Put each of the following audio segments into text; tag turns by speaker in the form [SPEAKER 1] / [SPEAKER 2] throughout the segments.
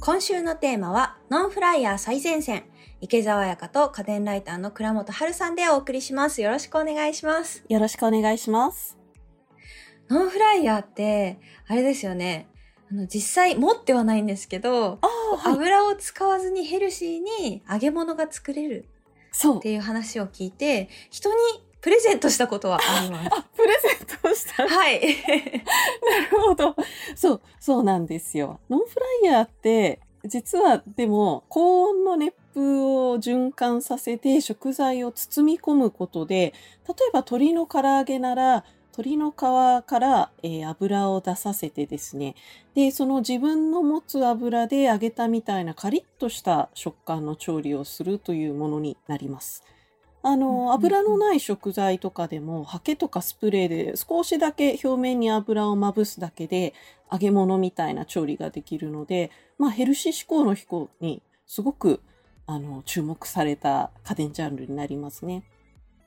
[SPEAKER 1] 今週のテーマは、ノンフライヤー最前線。池澤彩香と家電ライターの倉本春さんでお送りします。よろしくお願いします。
[SPEAKER 2] よろしくお願いします。
[SPEAKER 1] ノンフライヤーって、あれですよね。あの、実際持ってはないんですけど、
[SPEAKER 2] はい。
[SPEAKER 1] 油を使わずにヘルシーに揚げ物が作れる
[SPEAKER 2] そう
[SPEAKER 1] っ。ていう話を聞いて、人にプレゼントしたことはあります。
[SPEAKER 2] あ、プレゼントした。な
[SPEAKER 1] はい。
[SPEAKER 2] るほど。そう、そうなんですよ。ノンフライヤーって、実はでも、高温の熱風を循環させて食材を包み込むことで、例えば鶏の唐揚げなら、鶏の皮から、えー油を出させてですね。で、その自分の持つ油で揚げたみたいなカリッとした食感の調理をするというものになります。あの、油のない食材とかでも、ハケとかスプレーで少しだけ表面に油をまぶすだけで、揚げ物みたいな調理ができるので、まあヘルシー志向の人にすごく、あの、注目された家電ジャンルになりますね。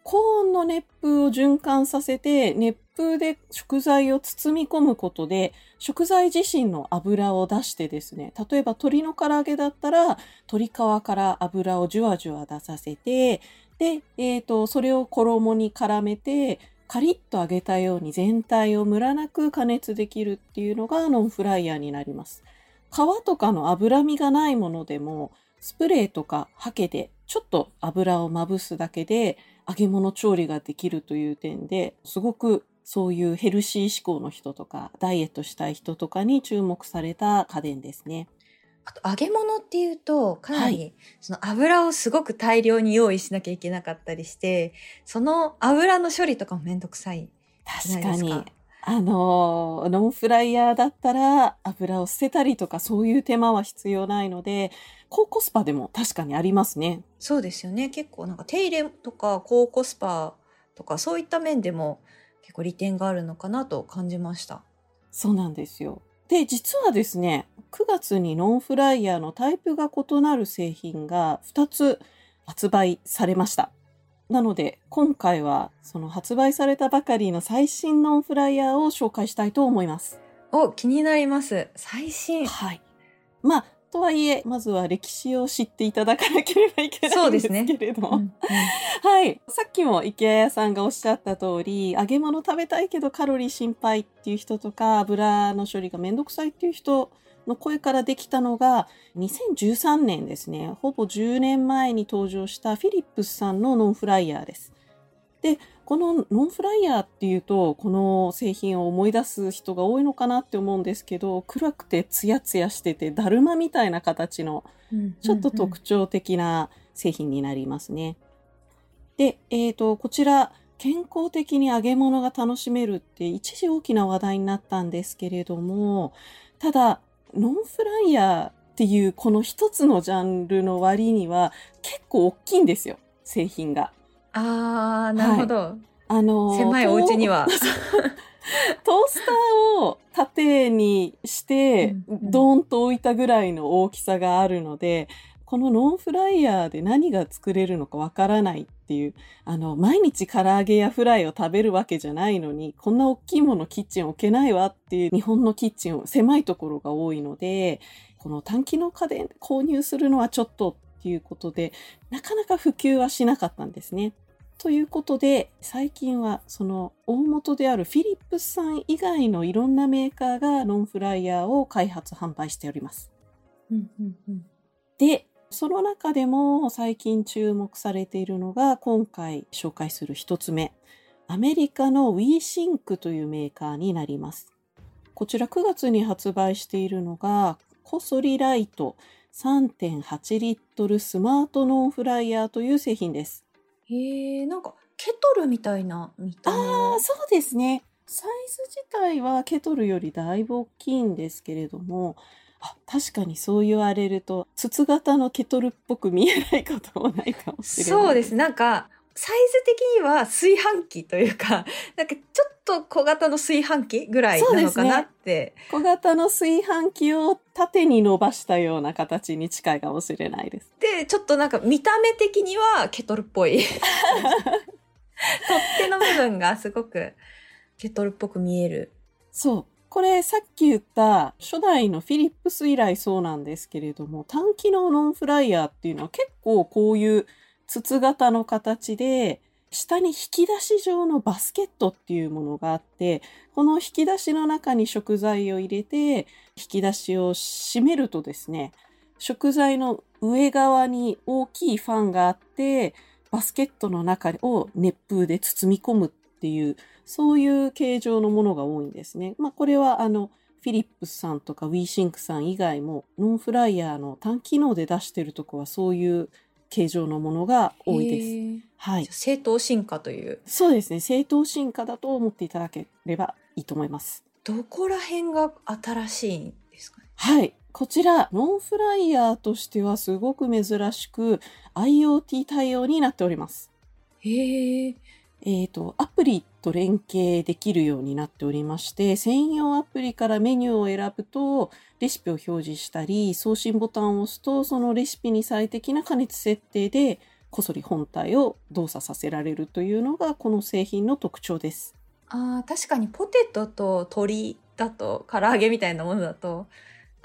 [SPEAKER 2] 高温の熱風を循環させて、熱風で食材を包み込むことで、食材自身の油を出してですね、例えば鶏の唐揚げだったら、鶏皮から油をじゅわじゅわ出させて、で、えっ、と、それを衣に絡めて、カリッと揚げたように全体をムラなく加熱できるっていうのがノンフライヤーになります。皮とかの脂身がないものでも、スプレーとかハケでちょっと油をまぶすだけで揚げ物調理ができるという点で、すごくそういうヘルシー志向の人とか、ダイエットしたい人とかに注目された家電ですね。
[SPEAKER 1] あと揚げ物っていうと、かなり、
[SPEAKER 2] はい
[SPEAKER 1] その油をすごく大量に用意しなきゃいけなかったりして、その油の処理とかもめんどくさい
[SPEAKER 2] 確かに。あのー、ノンフライヤーだったら油を捨てたりとかそういう手間は必要ないので、高コスパでも確かにありますね。
[SPEAKER 1] そうですよね。結構なんか手入れとか高コスパとかそういった面でも結構利点があるのかなと感じました。
[SPEAKER 2] そうなんですよ。で、実はですね、9月にノンフライヤーのタイプが異なる製品が2つ発売されました。なので、今回はその発売されたばかりの最新ノンフライヤーを紹介したいと思います。
[SPEAKER 1] お、気になります。最新。
[SPEAKER 2] はい。まあ、とはいえ、まずは歴史を知っていただかなければいけないんですけれども。
[SPEAKER 1] うんうん
[SPEAKER 2] はい。さっきも池谷さんがおっしゃった通り、揚げ物食べたいけどカロリー心配っていう人とか、油の処理がめんどくさいっていう人の声からできたのが、2013年ですね。ほぼ10年前に登場したフィリップスさんのノンフライヤーです。で、このノンフライヤーっていうと、この製品を思い出す人が多いのかなって思うんですけど、暗くてツヤツヤしてて、だるまみたいな形の
[SPEAKER 1] うん
[SPEAKER 2] ちょっと特徴的な製品になりますね。で、えっ、と、こちら、健康的に揚げ物が楽しめるって一時大きな話題になったんですけれども、ただ、ノンフライヤーっていうこの一つのジャンルの割には結構大きいんですよ、製品が。
[SPEAKER 1] あー、なるほど。
[SPEAKER 2] あの、
[SPEAKER 1] 狭いお家には。
[SPEAKER 2] トースターを縦にして、ドーンと置いたぐらいの大きさがあるので、このノンフライヤーで何が作れるのかわからないっていう、あの、毎日唐揚げやフライを食べるわけじゃないのに、こんな大きいものキッチン置けないわっていう日本のキッチン、狭いところが多いので、この短期の家電購入するのはちょっとっていうことで、なかなか普及はしなかったんですね。ということで、最近はその大元であるフィリップスさん以外のいろんなメーカーがノンフライヤーを開発販売しております。
[SPEAKER 1] うんうんうん
[SPEAKER 2] で、その中でも最近注目されているのが今回紹介する一つ目。アメリカの WeSync というメーカーになります。こちら9月に発売しているのがコソリライト3.8リットルスマートノンフライヤーという製品です。
[SPEAKER 1] へえ、なんかケトルみたいな見た目
[SPEAKER 2] あ
[SPEAKER 1] の
[SPEAKER 2] あ、そうですね。サイズ自体はケトルよりだいぶ大きいんですけれども、あ、確かにそう言われると、筒型のケトルっぽく見えないこともないかもしれない。
[SPEAKER 1] そうです。なんか、サイズ的には炊飯器というか、なんかちょっと小型の炊飯器ぐらいなのかなって。
[SPEAKER 2] 小型の炊飯器を縦に伸ばしたような形に近いかもしれないです。
[SPEAKER 1] で、ちょっとなんか見た目的にはケトルっぽい。取っ手の部分がすごくケトルっぽく見える。
[SPEAKER 2] そう。これさっき言った初代のフィリップス以来そうなんですけれども、単機能ノンフライヤーっていうのは結構こういう筒型の形で、下に引き出し状のバスケットっていうものがあって、この引き出しの中に食材を入れて、引き出しを閉めるとですね、食材の上側に大きいファンがあって、バスケットの中を熱風で包み込むっていう、そういう形状のものが多いんですね。まあこれはあの、フィリップスさんとかウィーシンクさん以外もノンフライヤーの単機能で出してるとこはそういう形状のものが多いです。はい。
[SPEAKER 1] 正当進化という。
[SPEAKER 2] そうですね。正当進化だと思っていただければいいと思います。
[SPEAKER 1] どこら辺が新しいんですかね？
[SPEAKER 2] はい。こちら、ノンフライヤーとしてはすごく珍しく IoT 対応になっております。
[SPEAKER 1] へえ。
[SPEAKER 2] えっ、ー、と、アプリと連携できるようになっておりまして、専用アプリからメニューを選ぶと、レシピを表示したり、送信ボタンを押すと、そのレシピに最適な加熱設定で、こそり本体を動作させられるというのが、この製品の特徴です。
[SPEAKER 1] ああ、確かにポテトと鶏だと、唐揚げみたいなものだと、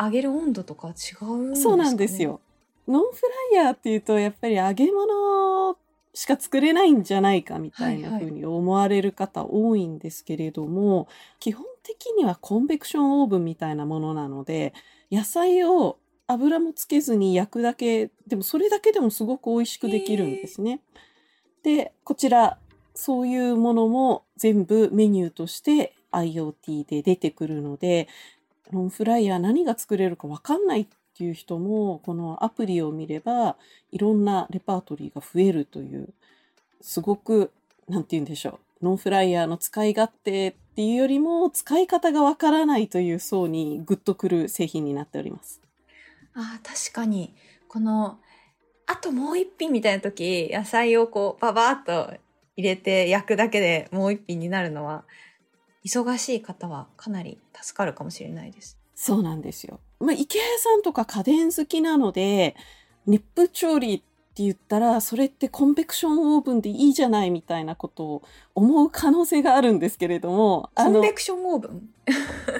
[SPEAKER 1] 揚げる温度とか違うんですか、ね、
[SPEAKER 2] そうなんですよ。ノンフライヤーっていうと、やっぱり揚げ物しか作れないんじゃないかみたいな風に思われる方多いんですけれども、はいはい、基本的にはコンベクションオーブンみたいなものなので、野菜を油もつけずに焼くだけ、でもそれだけでもすごく美味しくできるんですね。で、こちら、そういうものも全部メニューとして IoT で出てくるので、ノンフライヤー何が作れるかわかんないっっていう人も、このアプリを見れば、いろんなレパートリーが増えるという、すごく、なんて言うんでしょう。ノンフライヤーの使い勝手っていうよりも、使い方がわからないという層にグッとくる製品になっております。
[SPEAKER 1] ああ、確かに。この、あともう一品みたいな時、野菜をこう、ババーっと入れて焼くだけでもう一品になるのは、忙しい方はかなり助かるかもしれないです。
[SPEAKER 2] そうなんですよ。まあ、池谷さんとか家電好きなので、熱風調理って言ったら、それってコンベクションオーブンでいいじゃないみたいなことを思う可能性があるんですけれども。
[SPEAKER 1] コンベクションオーブン？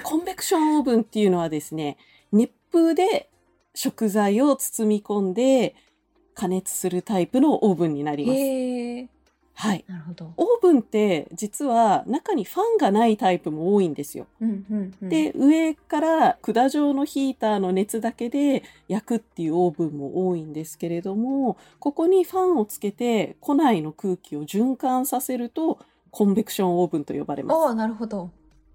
[SPEAKER 2] コンベクションオーブンっていうのはですね、熱風で食材を包み込んで加熱するタイプのオーブンになります。はい。
[SPEAKER 1] なるほど。
[SPEAKER 2] オーブンって実は中にファンがないタイプも多いんですよ。
[SPEAKER 1] うんうんうん、
[SPEAKER 2] で、上から管状のヒーターの熱だけで焼くっていうオーブンも多いんですけれども、ここにファンをつけて庫内の空気を循環させるとコンベクションオーブンと呼ばれます。
[SPEAKER 1] ああ、なるほど。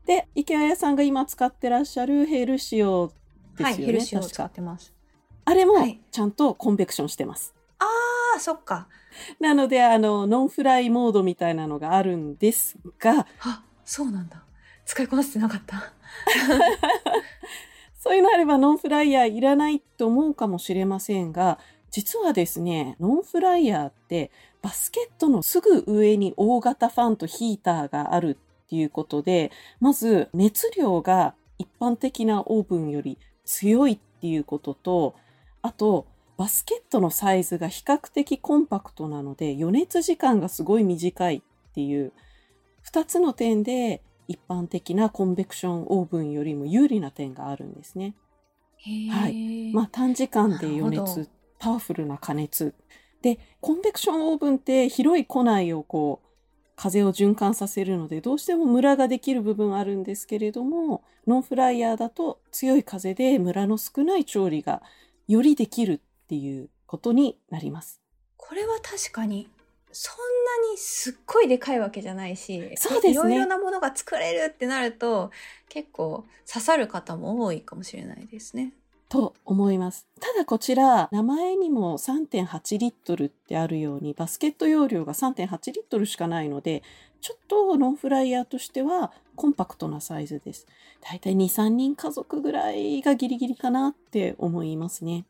[SPEAKER 2] で、池谷さんが今使ってらっしゃるヘルシオですよね。はい、
[SPEAKER 1] ヘルシオ使ってます。
[SPEAKER 2] あれもちゃんとコンベクションしてます。
[SPEAKER 1] はい、ああ、そっか。
[SPEAKER 2] なので、あの、ノンフライモードみたいなのがあるんですが。
[SPEAKER 1] あ、そうなんだ。使いこなせてなかった。
[SPEAKER 2] そういうのあればノンフライヤーいらないと思うかもしれませんが、実はですね、ノンフライヤーってバスケットのすぐ上に大型ファンとヒーターがあるっていうことで、まず熱量が一般的なオーブンより強いっていうことと、あとバスケットのサイズが比較的コンパクトなので予熱時間がすごい短いっていう2つの点で一般的なコンベクションオーブンよりも有利な点があるんですね。はい。まあ短時間で予熱、パワフルな加熱。で、コンベクションオーブンって広い庫内をこう風を循環させるのでどうしてもムラができる部分あるんですけれどもノンフライヤーだと強い風でムラの少ない調理がよりできるっていうことになります。
[SPEAKER 1] これは確かにそんなにすっごいでかいわけじゃないし、
[SPEAKER 2] そうですね。
[SPEAKER 1] いろいろなものが作れるってなると、結構刺さる方も多いかもしれないですね。
[SPEAKER 2] と思います。ただこちら、名前にも3.8リットルってあるように、バスケット容量が3.8リットルしかないので、ちょっとノンフライヤーとしてはコンパクトなサイズです。だいたい2、3人家族ぐらいがギリギリかなって思いますね。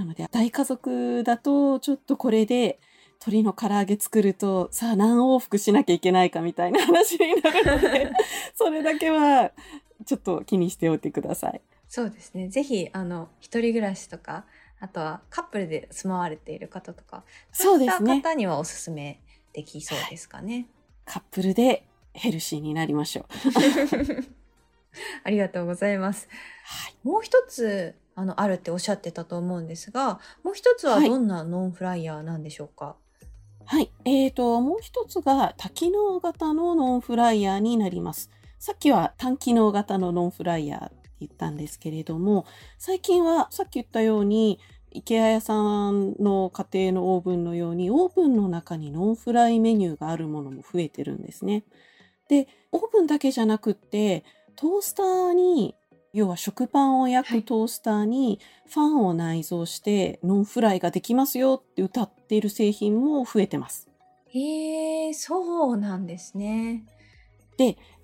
[SPEAKER 2] なので、大家族だと、ちょっとこれで、鶏の唐揚げ作ると、さあ何往復しなきゃいけないかみたいな話になるので、それだけは、ちょっと気にしておいてください。
[SPEAKER 1] そうですね。ぜひ、あの、一人暮らしとか、あとはカップルで住まわれている方とか、そういった方にはおすすめできそうですかね。
[SPEAKER 2] カップルでヘルシーになりましょう。
[SPEAKER 1] ありがとうございます。
[SPEAKER 2] はい。
[SPEAKER 1] もう一つ、あの、あるっておっしゃってたと思うんですが、もう一つは
[SPEAKER 2] はい
[SPEAKER 1] どんなノンフライヤーなんでしょうか、
[SPEAKER 2] はい。えーと、もう一つが多機能型のノンフライヤーになります。さっきは単機能型のノンフライヤーって言ったんですけれども、最近はさっき言ったように、IKEA 屋さんの家庭のオーブンのように、オーブンの中にノンフライメニューがあるものも増えてるんですね。で、オーブンだけじゃなくって、トースターに、要は食パンを焼
[SPEAKER 1] はい
[SPEAKER 2] くトースターにファンを内蔵してノンフライができますよって歌っている製品も増えてます。
[SPEAKER 1] へえ、そうなんですね。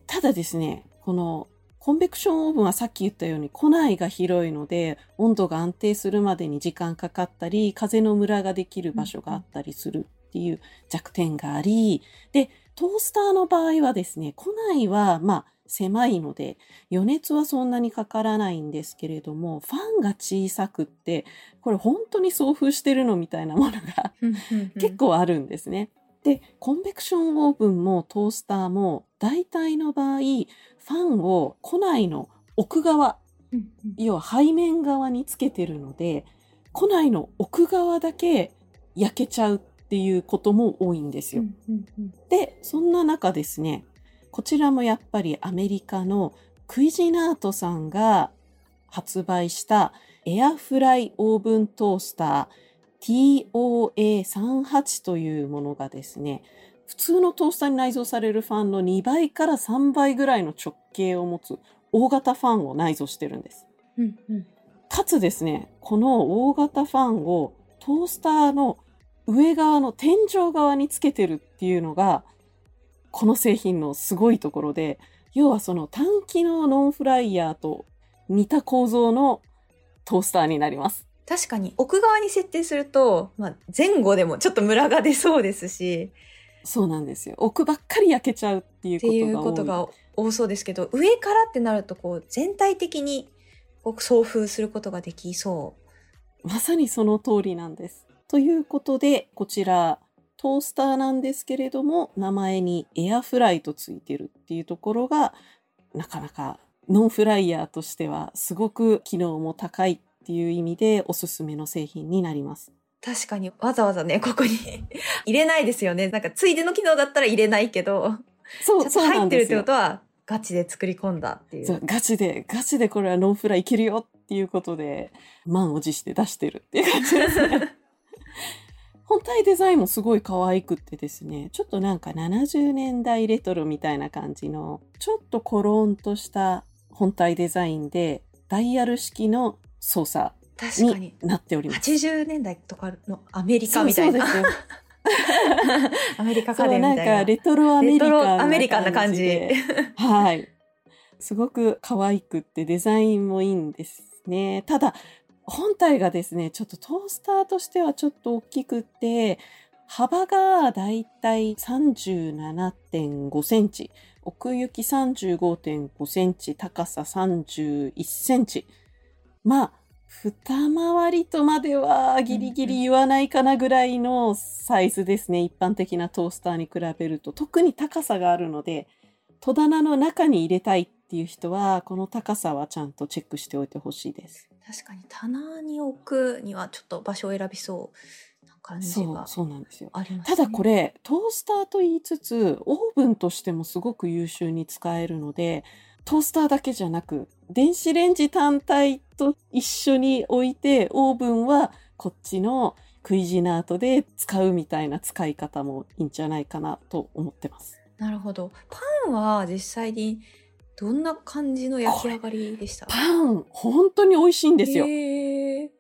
[SPEAKER 2] ただですね、このコンベクションオーブンはさっき言ったように庫内が広いので温度が安定するまでに時間かかったり風のムラができる場所があったりするっていう弱点がありでトースターの場合はですね庫内はまあ狭いので余熱はそんなにかからないんですけれどもファンが小さくってこれ本当に送風してるのみたいなものが結構あるんですね。で、コンベクションオーブンもトースターも大体の場合、ファンを庫内の奥側、要は背面側につけてるので、庫内の奥側だけ焼けちゃうっていうことも多いんですよ。で、そんな中ですね、こちらもやっぱりアメリカのクイジナートさんが発売したエアフライオーブントースター TOA38 というものがですね、普通のトースターに内蔵されるファンの2倍から3倍ぐらいの直径を持つ大型ファンを内蔵してるんです。
[SPEAKER 1] うんうん
[SPEAKER 2] かつですね、この大型ファンをトースターの上側の天井側につけてるっていうのが、この製品のすごいところで、要はその単機のノンフライヤーと似た構造のトースターになります。
[SPEAKER 1] 確かに奥側に設定すると、まあ、前後でもちょっとムラが出そうですし、
[SPEAKER 2] そうなんですよ。奥ばっかり焼けちゃうっていう
[SPEAKER 1] っていうこ
[SPEAKER 2] こととが多い。
[SPEAKER 1] が多そうですけど、上からってなるとこう全体的にこう送風することができそう。
[SPEAKER 2] まさにその通りなんです。ということで、こちら、トースターなんですけれども、名前にエアフライとついてるっていうところが、なかなかノンフライヤーとしてはすごく機能も高いっていう意味でおすすめの製品になります。
[SPEAKER 1] 確かにわざわざね、ここに 入れないですよね。なんかついでの機能だったら入れないけど、
[SPEAKER 2] そう、そうな
[SPEAKER 1] 入ってるってことはガチで作り込んだっていう。
[SPEAKER 2] そうガチで、ガチでこれはノンフライいけるよっていうことで、満を持して出してるっていう感じですね。本体デザインもすごい可愛くってですね、ちょっとなんか70年代レトロみたいな感じの、ちょっとコロンとした本体デザインで、ダイヤル式の操作
[SPEAKER 1] に
[SPEAKER 2] に。なっております。
[SPEAKER 1] 80年代とかのアメリカみたいな。
[SPEAKER 2] そうですよ。
[SPEAKER 1] アメリカ
[SPEAKER 2] そう、なん
[SPEAKER 1] 家電みたいな。
[SPEAKER 2] かレトロアメリカンな
[SPEAKER 1] レトロアメリカンな感じ
[SPEAKER 2] ではい。すごく可愛くってデザインもいいんですね。ただ、本体がですね、ちょっとトースターとしてはちょっと大きくて、幅がだいたい37.5センチ、奥行き35.5センチ、高さ31センチ。まあ、二回りとまではギリギリ言わないかなぐらいのサイズですね。一般的なトースターに比べると。特に高さがあるので、戸棚の中に入れたいっていう人は、この高さはちゃんとチェックしておいてほしいです。
[SPEAKER 1] 確かに棚に置くにはちょっと場所を選びそうな感じ
[SPEAKER 2] そう、
[SPEAKER 1] が
[SPEAKER 2] そうなんですよ。ただこれ、トースターと言いつつ、オーブンとしてもすごく優秀に使えるので、トースターだけじゃなく、電子レンジ単体と一緒に置いて、オーブンはこっちのクイジナートで使うみたいな使い方もいいんじゃないかなと思ってます。
[SPEAKER 1] なるほど。パンは実際にどんな感じの焼き上がりでした？
[SPEAKER 2] パン、本当に美味しいんですよ。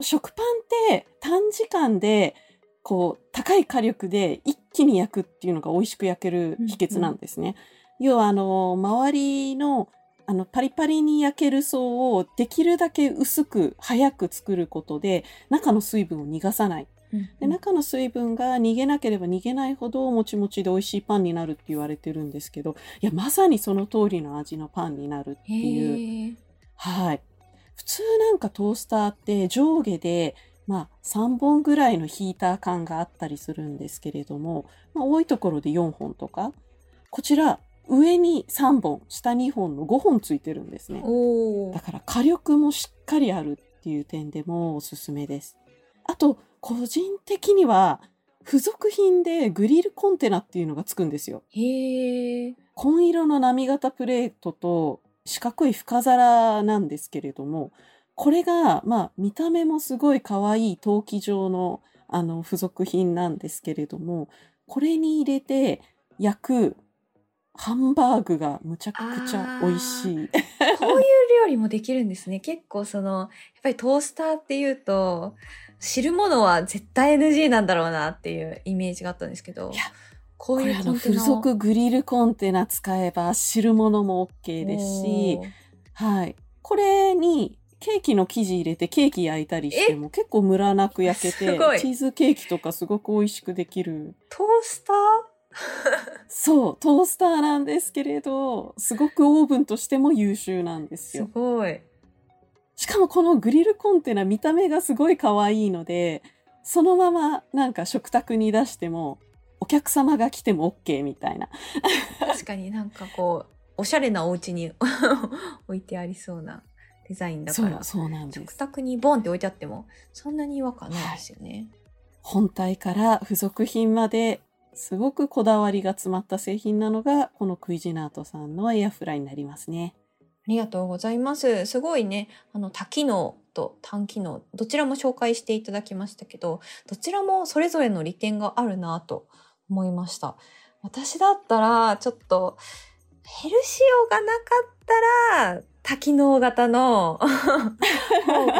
[SPEAKER 2] 食パンって短時間でこう高い火力で一気に焼くっていうのが美味しく焼ける秘訣なんですね。要はあの周りのあのパリパリに焼ける層をできるだけ薄く早く作ることで中の水分を逃がさない。で中の水分が逃げなければ逃げないほどもちもちで美味しいパンになるって言われてるんですけどいやまさにその通りの味のパンになるっていうはい。普通なんかトースターって上下で、まあ3本ぐらいのヒーター管があったりするんですけれども、まあ多いところで4本とか、こちら上に3本、下2本の5本ついてるんですね。
[SPEAKER 1] お
[SPEAKER 2] だから火力もしっかりあるっていう点でもおすすめです。あと、個人的には、付属品でグリルコンテナっていうのがつくんですよ。
[SPEAKER 1] へえ。
[SPEAKER 2] 紺色の波型プレートと四角い深皿なんですけれども、これが、まあ、見た目もすごい可愛い陶器状の、あの、付属品なんですけれども、これに入れて焼くハンバーグがむちゃくちゃ美味しい。
[SPEAKER 1] こういう料理もできるんですね。結構その、やっぱりトースターっていうと、汁物は絶対 NG なんだろうなっていうイメージがあったんですけど
[SPEAKER 2] いや、
[SPEAKER 1] こういうコンテナ
[SPEAKER 2] 付属グリルコンテナ使えば汁物も OK ですしはい。これにケーキの生地入れてケーキ焼いたりしても結構ムラなく焼けて、チーズケーキとかすごく美味しくできる。
[SPEAKER 1] トースター？
[SPEAKER 2] そう、トースターなんですけれど、すごくオーブンとしても優秀なんです
[SPEAKER 1] す
[SPEAKER 2] よ。
[SPEAKER 1] ごい。
[SPEAKER 2] しかもこのグリルコンテナ見た目がすごい可愛いので、そのままなんか食卓に出しても、お客様が来ても OK みたいな。
[SPEAKER 1] 確かになんかこう、おしゃれなお家に 置いてありそうなデザインだから
[SPEAKER 2] そう、、そうなんです。
[SPEAKER 1] 食卓にボンって置いてあっても、そんなに違和感ないですよね。
[SPEAKER 2] 本体から付属品まですごくこだわりが詰まった製品なのがこのクイジナートさんのエアフライになりますね。
[SPEAKER 1] ありがとうございます。すごいね、あの、多機能と単機能、どちらも紹介していただきましたけど、どちらもそれぞれの利点があるなと思いました。私だったら、ちょっと、ヘルシオがなかったら、多機能型の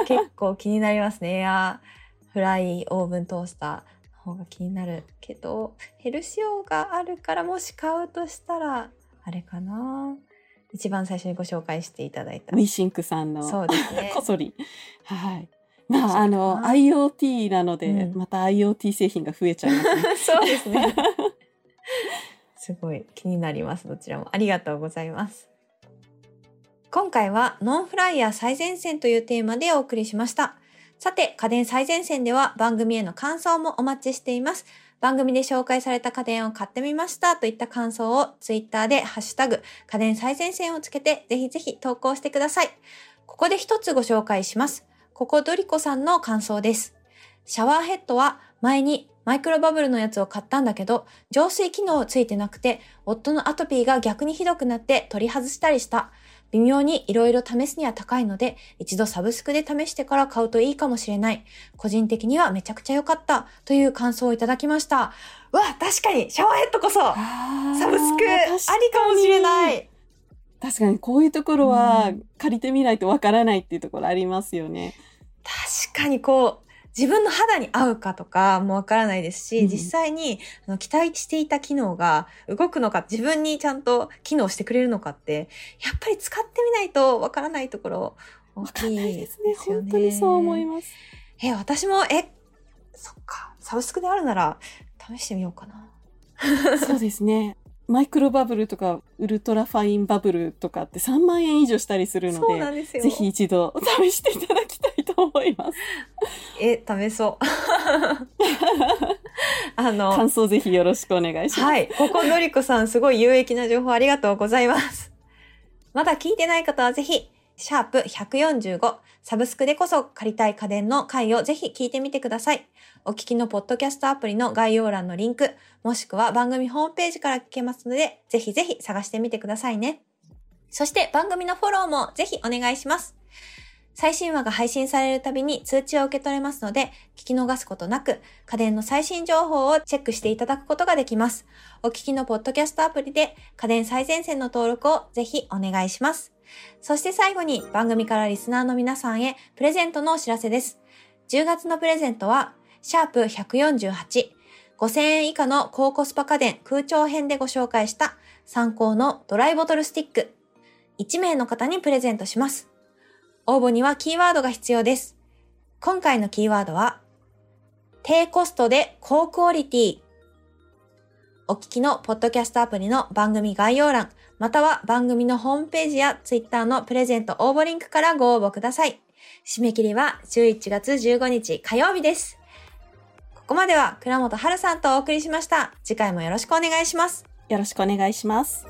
[SPEAKER 1] 結構気になりますね。エアフライオーブントースターの方が気になるけど、ヘルシオがあるからもし買うとしたら、あれかな。一番最初にご紹介していただいた
[SPEAKER 2] ウ。ィシンクさんの
[SPEAKER 1] そうですね
[SPEAKER 2] こ。そり。はい。まあ、あの、IoT なので、
[SPEAKER 1] うん
[SPEAKER 2] また IoT 製品が増えちゃいますね。
[SPEAKER 1] そうですね。すごい気になります。どちらもありがとうございます。今回はノンフライヤー最前線というテーマでお送りしました。さて、家電最前線では番組への感想もお待ちしています。番組で紹介された家電を買ってみましたといった感想をツイッターでハッシュタグ家電最前線をつけてぜひぜひ投稿してください。ここで一つご紹介します。ここドリコさんの感想です。シャワーヘッドは前にマイクロバブルのやつを買ったんだけど、浄水機能ついてなくて、夫のアトピーが逆にひどくなって取り外したりした。微妙に色々試すには高いので、一度サブスクで試してから買うといいかもしれない。個人的にはめちゃくちゃ良かった。という感想をいただきました。うわ、確かにシャワーヘッドこそサ
[SPEAKER 2] サ
[SPEAKER 1] ブスクありかもしれない。
[SPEAKER 2] 確かにこういうところは
[SPEAKER 1] うん
[SPEAKER 2] 借りてみないとわからないっていうところありますよね。
[SPEAKER 1] 確かにこう、自分の肌に合うかとかもわからないですし、
[SPEAKER 2] うん
[SPEAKER 1] 実際にあの期待していた機能が動くのか、自分にちゃんと機能してくれるのかって、やっぱり使ってみないとわからないところ大き
[SPEAKER 2] ないいですね。
[SPEAKER 1] ですよね。
[SPEAKER 2] 本当にそう思います。
[SPEAKER 1] え、私も、え、そっか、サブスクであるなら試してみようかな。
[SPEAKER 2] そうですね。マイクロバブルとかウルトラファインバブルとかって3万円以上したりするので、
[SPEAKER 1] んで。
[SPEAKER 2] ぜひ一度試していただきたいと思います。
[SPEAKER 1] え、試そう。あの、
[SPEAKER 2] 感想ぜひよろしくお願いします。
[SPEAKER 1] はい。ここのりこさん、すごい有益な情報ありがとうございます。まだ聞いてない方はぜひ、シャープ145、サブスクでこそ借りたい家電の回をぜひ聞いてみてください。お聞きのポッドキャストアプリの概要欄のリンク、もしくは番組ホームページから聞けますので、ぜひぜひ探してみてくださいね。そして番組のフォローもぜひお願いします。最新話が配信されるたびに通知を受け取れますので、聞き逃すことなく、家電の最新情報をチェックしていただくことができます。お聞きのポッドキャストアプリで家電最前線の登録をぜひお願いします。そして最後に番組からリスナーの皆さんへプレゼントのお知らせです。10月のプレゼントは、シャープ148、5000円以下の高コスパ家電空調編でご紹介した参考のドライボトルスティック、1名の方にプレゼントします。応募にはキーワードが必要です。今回のキーワードは、低コストで高クオリティ。お聞きのポッドキャストアプリの番組概要欄、または番組のホームページやツイッターのプレゼント応募リンクからご応募ください。締め切りは11月15日火曜日です。ここまでは倉本春さんとお送りしました。次回もよろしくお願いします。
[SPEAKER 2] よろしくお願いします。